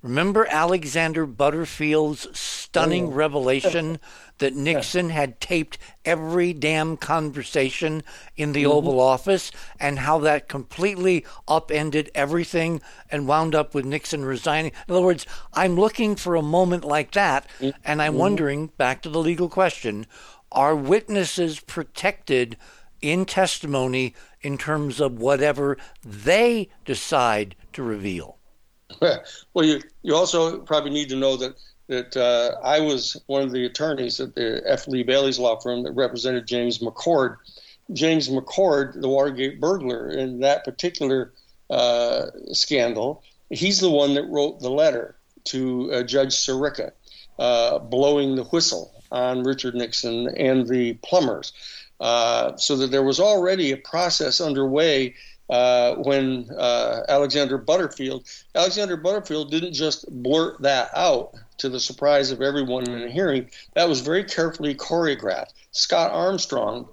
Remember Alexander Butterfield's stunning oh. revelation <laughs> that Nixon had taped every damn conversation in the mm-hmm. Oval Office and how that completely upended everything and wound up with Nixon resigning? In other words, I'm looking for a moment like that, mm-hmm. and I'm wondering, back to the legal question, are witnesses protected in testimony in terms of whatever they decide to reveal? <laughs> well, you you also probably need to know that that uh, I was one of the attorneys at the F. Lee Bailey's law firm that represented James McCord. James McCord, the Watergate burglar, in that particular uh, scandal, he's the one that wrote the letter to uh, Judge Sirica, uh, blowing the whistle on Richard Nixon and the plumbers, uh, so that there was already a process underway uh, when uh, Alexander Butterfield, Alexander Butterfield didn't just blurt that out to the surprise of everyone in the hearing. That was very carefully choreographed. Scott Armstrong,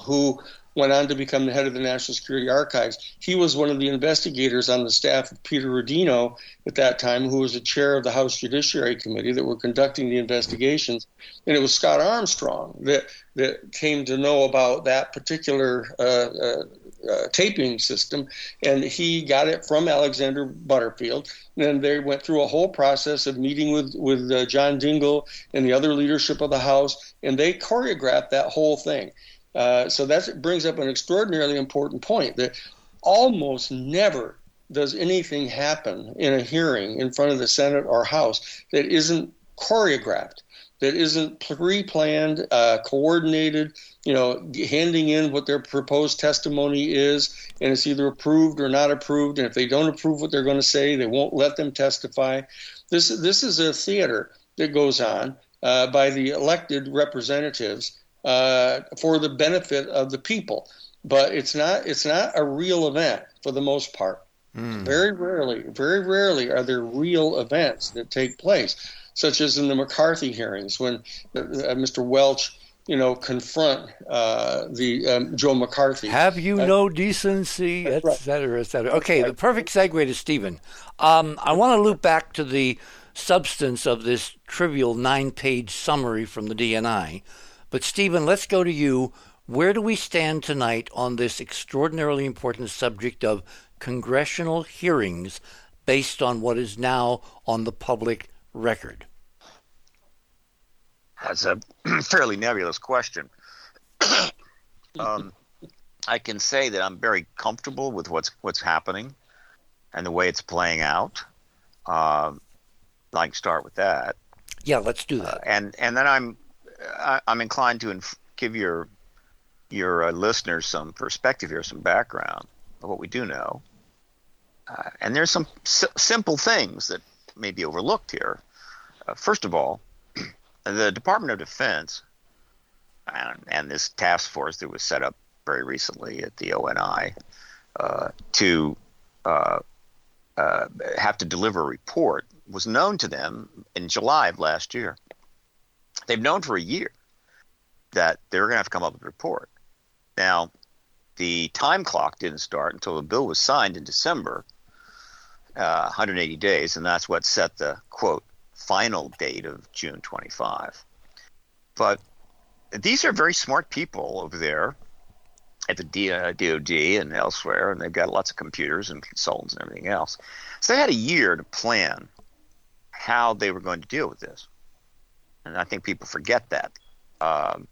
who went on to become the head of the National Security Archives. He was one of the investigators on the staff of Peter Rodino at that time, who was the chair of the House Judiciary Committee that were conducting the investigations. And it was Scott Armstrong that that came to know about that particular uh, uh, uh, taping system, and he got it from Alexander Butterfield. And they went through a whole process of meeting with with uh, John Dingell and the other leadership of the House, and they choreographed that whole thing. Uh, so that brings up an extraordinarily important point that almost never does anything happen in a hearing in front of the Senate or House that isn't choreographed, that isn't pre-planned, uh, coordinated. You know, handing in what their proposed testimony is, and it's either approved or not approved. And if they don't approve what they're going to say, they won't let them testify. This this is a theater that goes on uh, by the elected representatives uh, for the benefit of the people. But it's not it's not a real event for the most part. Mm. Very rarely, very rarely are there real events that take place, such as in the McCarthy hearings when uh, uh Mr. Welch you know, confront uh, the um, Joe McCarthy. Have you uh, no decency, et right. cetera, et cetera. Okay, the perfect segue to Stephen. Um, I want to loop back to the substance of this trivial nine-page summary from the DNI. But, Stephen, let's go to you. Where do we stand tonight on this extraordinarily important subject of congressional hearings based on what is now on the public record? That's a <clears throat> fairly nebulous question. <coughs> um, I can say that I'm very comfortable with what's what's happening and the way it's playing out. Um, I can start with that. Yeah, let's do that. Uh, and and then I'm I, am inclined to inf- give your your uh, listeners some perspective here, some background of what we do know. Uh, And there's some s- simple things that may be overlooked here. Uh, first of all, <clears throat> the Department of Defense and, and, this task force that was set up very recently at the ONI uh, to uh, uh, have to deliver a report was known to them in July of last year. They've known for a year that they were going to have to come up with a report. Now, the time clock didn't start until the bill was signed in December, uh, 180 days, and that's what set the quote final date of June 25. But these are very smart people over there at the DOD and elsewhere, and they've got lots of computers and consultants and everything else. So they had a year to plan how they were going to deal with this. And I think people forget that. Um,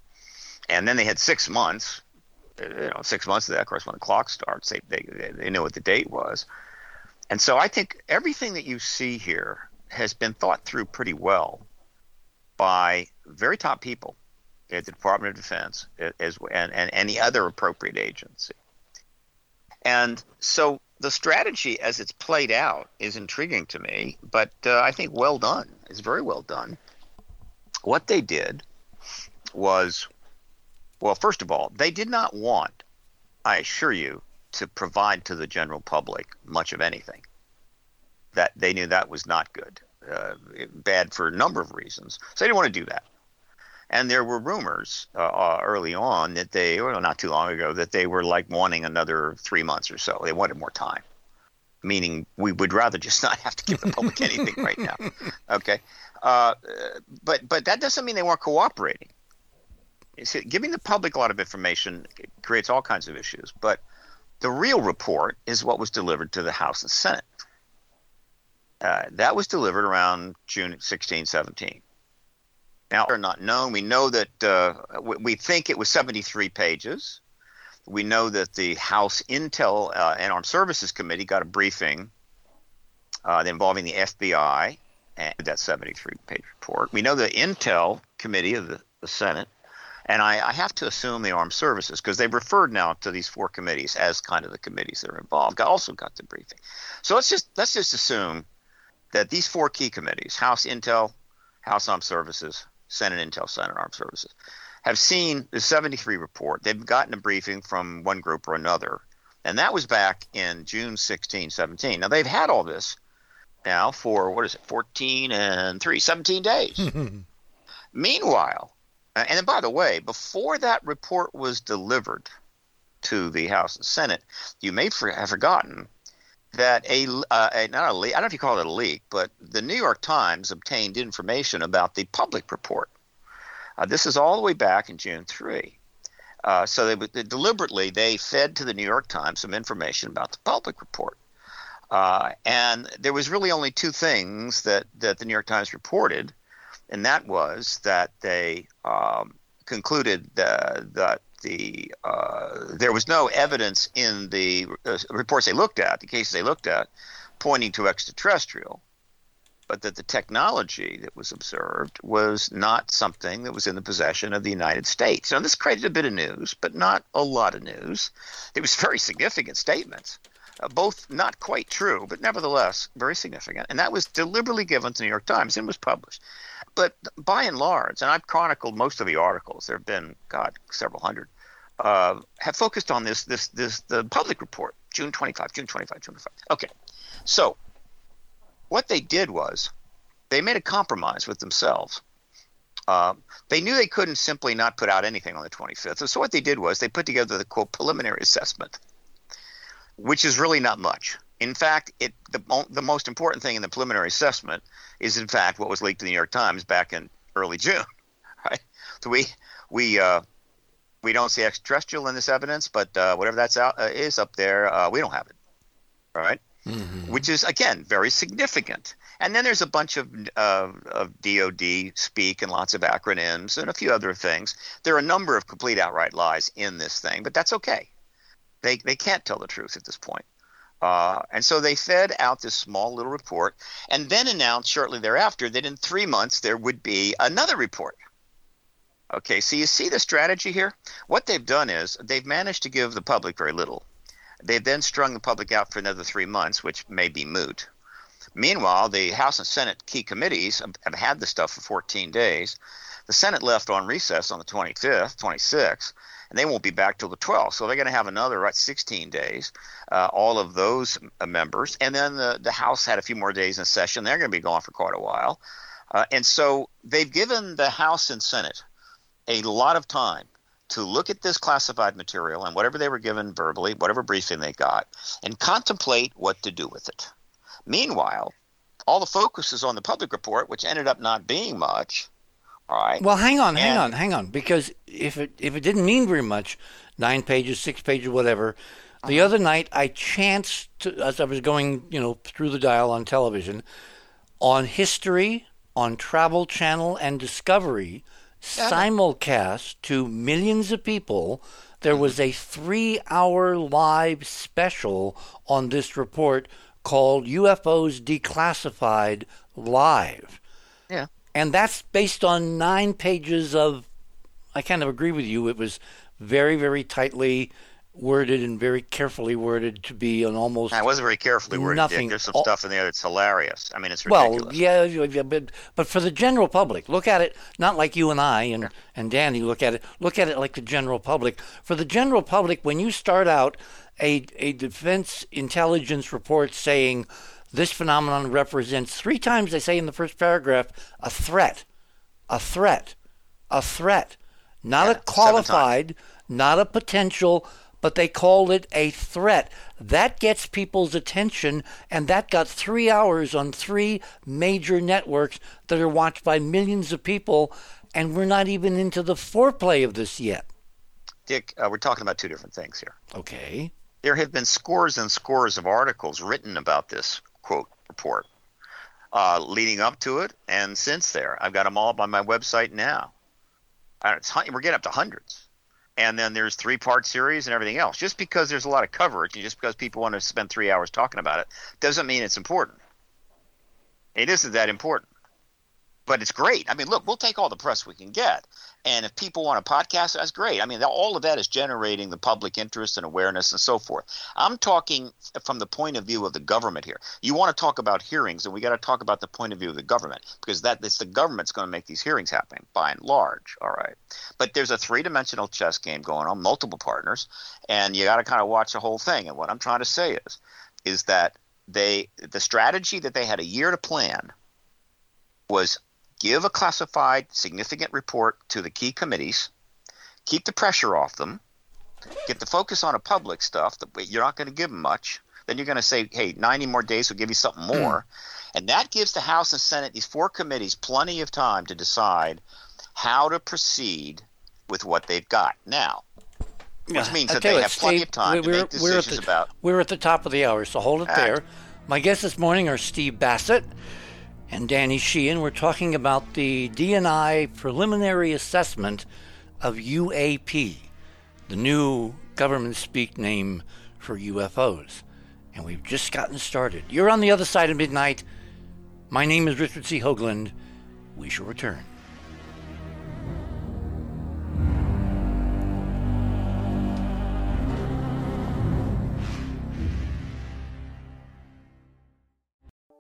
and then they had six months. You know, six months of that. Of course, when the clock starts, they they they know what the date was. And so I think everything that you see here has been thought through pretty well by very top people at the Department of Defense as and, and any other appropriate agency. And so the strategy as it's played out is intriguing to me, but uh, I think well done. It's very well done. What they did was, well, first of all, they did not want, I assure you, to provide to the general public much of anything. That they knew that was not good, uh, bad for a number of reasons. So they didn't want to do that. And there were rumors uh, uh, early on that they, well, not too long ago, that they were like wanting another three months or so. They wanted more time, meaning we would rather just <laughs> not have to give the public anything right now. <laughs> Okay, uh, but but that doesn't mean they weren't cooperating. See, giving the public a lot of information creates all kinds of issues, but the real report is what was delivered to the House and Senate. Uh, that was delivered around June 16, 17 now are not known. We know that uh, we think it was 73 pages. We know that the House Intel uh, and Armed Services Committee got a briefing uh, involving the FBI and that 73 page report. We know the Intel Committee of the, the Senate, and I, I, have to assume the Armed Services because they've referred now to these four committees as kind of the committees that are involved. I Also got the briefing. So let's just let's just assume that these four key committees: House Intel, House Armed Services, Senate Intel, Senate Armed Services, have seen the 73 report. They've gotten a briefing from one group or another. And that was back in June 16, 17. Now, they've had all this now for, what is it, 14 and 3, 17 days. <laughs> Meanwhile, and then by the way, before that report was delivered to the House and Senate, you may have forgotten that a, uh, a, not a leak, I don't know if you call it a leak, but the New York Times obtained information about the public report. Uh, this is all the way back in June 3. Uh, so they, they, deliberately they fed to the New York Times some information about the public report. Uh, and there was really only two things that, that the New York Times reported, and that was that they um, concluded that the uh, there was no evidence in the uh, reports they looked at, the cases they looked at, pointing to extraterrestrial, but that the technology that was observed was not something that was in the possession of the United States. Now, this created a bit of news, but not a lot of news. It was very significant statements. Uh, both not quite true, but nevertheless very significant. And that was deliberately given to the New York Times and was published. But by and large, and I've chronicled most of the articles, there have been, God, several hundred, uh, have focused on this, this, this, the public report, June 25, June 25, June 25. Okay. So what they did was they made a compromise with themselves. Uh, they knew they couldn't simply not put out anything on the 25th. So what they did was they put together the quote preliminary assessment, which is really not much. In fact, it the, the most important thing in the preliminary assessment is in fact what was leaked to the New York Times back in early June. <laughs> Right? So we we uh, we don't see extraterrestrial in this evidence, but uh, whatever that's out uh, is up there, uh, we don't have it. All right? mm-hmm. Which is again very significant. And then there's a bunch of, of DoD speak and lots of acronyms and a few other things. There are a number of complete outright lies in this thing, but that's okay. They they can't tell the truth at this point. Uh, and so they fed out this small little report and then announced shortly thereafter that in three months there would be another report. Okay, so you see the strategy here? What they've done is they've managed to give the public very little. They've then strung the public out for another three months, which may be moot. Meanwhile, the House and Senate key committees have, had the stuff for 14 days. The Senate left on recess on the 25th, 26th, and they won't be back till the 12th. So they're going to have another right, 16 days, uh, all of those uh, members. And then the, the House had a few more days in session. They're going to be gone for quite a while. Uh, and so they've given the House and Senate a lot of time to look at this classified material and whatever they were given verbally, whatever briefing they got, and contemplate what to do with it. Meanwhile, all the focus is on the public report, which ended up not being much. All right. Well, hang on, hang on, hang on, because if it if it didn't mean very much, nine pages, six pages, whatever. The uh-huh. other night, I chanced to, as I was going, you know, through the dial on television, on history, on Travel Channel and Discovery, simulcast to millions of people. There was a three hour live special on this report called UFOs Declassified Live. Yeah. And that's based on nine pages of, I kind of agree with you, it was very, very tightly worded and very carefully worded to be an almost. I wasn't very carefully worded. Nothing. Dick. There's some stuff in there that's hilarious. I mean, it's ridiculous. Well, yeah, but but for the general public, look at it not like you and I and and Danny look at it. Look at it like the general public. For the general public, when you start out a a defense intelligence report saying this phenomenon represents three times they say in the first paragraph a threat, a threat, a threat, not yeah, a qualified, not a potential but they called it a threat. That gets people's attention, and that got three hours on three major networks that are watched by millions of people, and we're not even into the foreplay of this yet. Dick, uh, we're talking about two different things here. Okay. There have been scores and scores of articles written about this quote report uh, leading up to it and since there. I've got them all up on my website now. we're getting up to hundreds and then there's three part series and everything else. Just because there's a lot of coverage and just because people want to spend three hours talking about it doesn't mean it's important. It isn't that important but it's great. I mean, look, we'll take all the press we can get, and if people want a podcast, that's great. I mean, all of that is generating the public interest and awareness and so forth. I'm talking from the point of view of the government here. You want to talk about hearings, and we got to talk about the point of view of the government because that it's the government's going to make these hearings happen by and large. All right, but there's a three dimensional chess game going on, multiple partners, and you got to kind of watch the whole thing. And what I'm trying to say is, is that they the strategy that they had a year to plan was give a classified significant report to the key committees, keep the pressure off them, get the focus on a public stuff that you're not going to give them much. Then you're going to say, hey, 90 more days will give you something hmm. more. Mm. And that gives the House and Senate, these four committees, plenty of time to decide how to proceed with what they've got. Now, which means that they have Steve, plenty of time to make decisions the, about. We're at the top of the hour, so hold it there. My guests this morning are Steve Bassett and Danny Sheehan. We're talking about the DNI preliminary assessment of UAP, the new government speak name for UFOs. And we've just gotten started. You're on the other side of midnight. My name is Richard C. Hoagland. We shall return.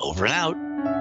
Over and out.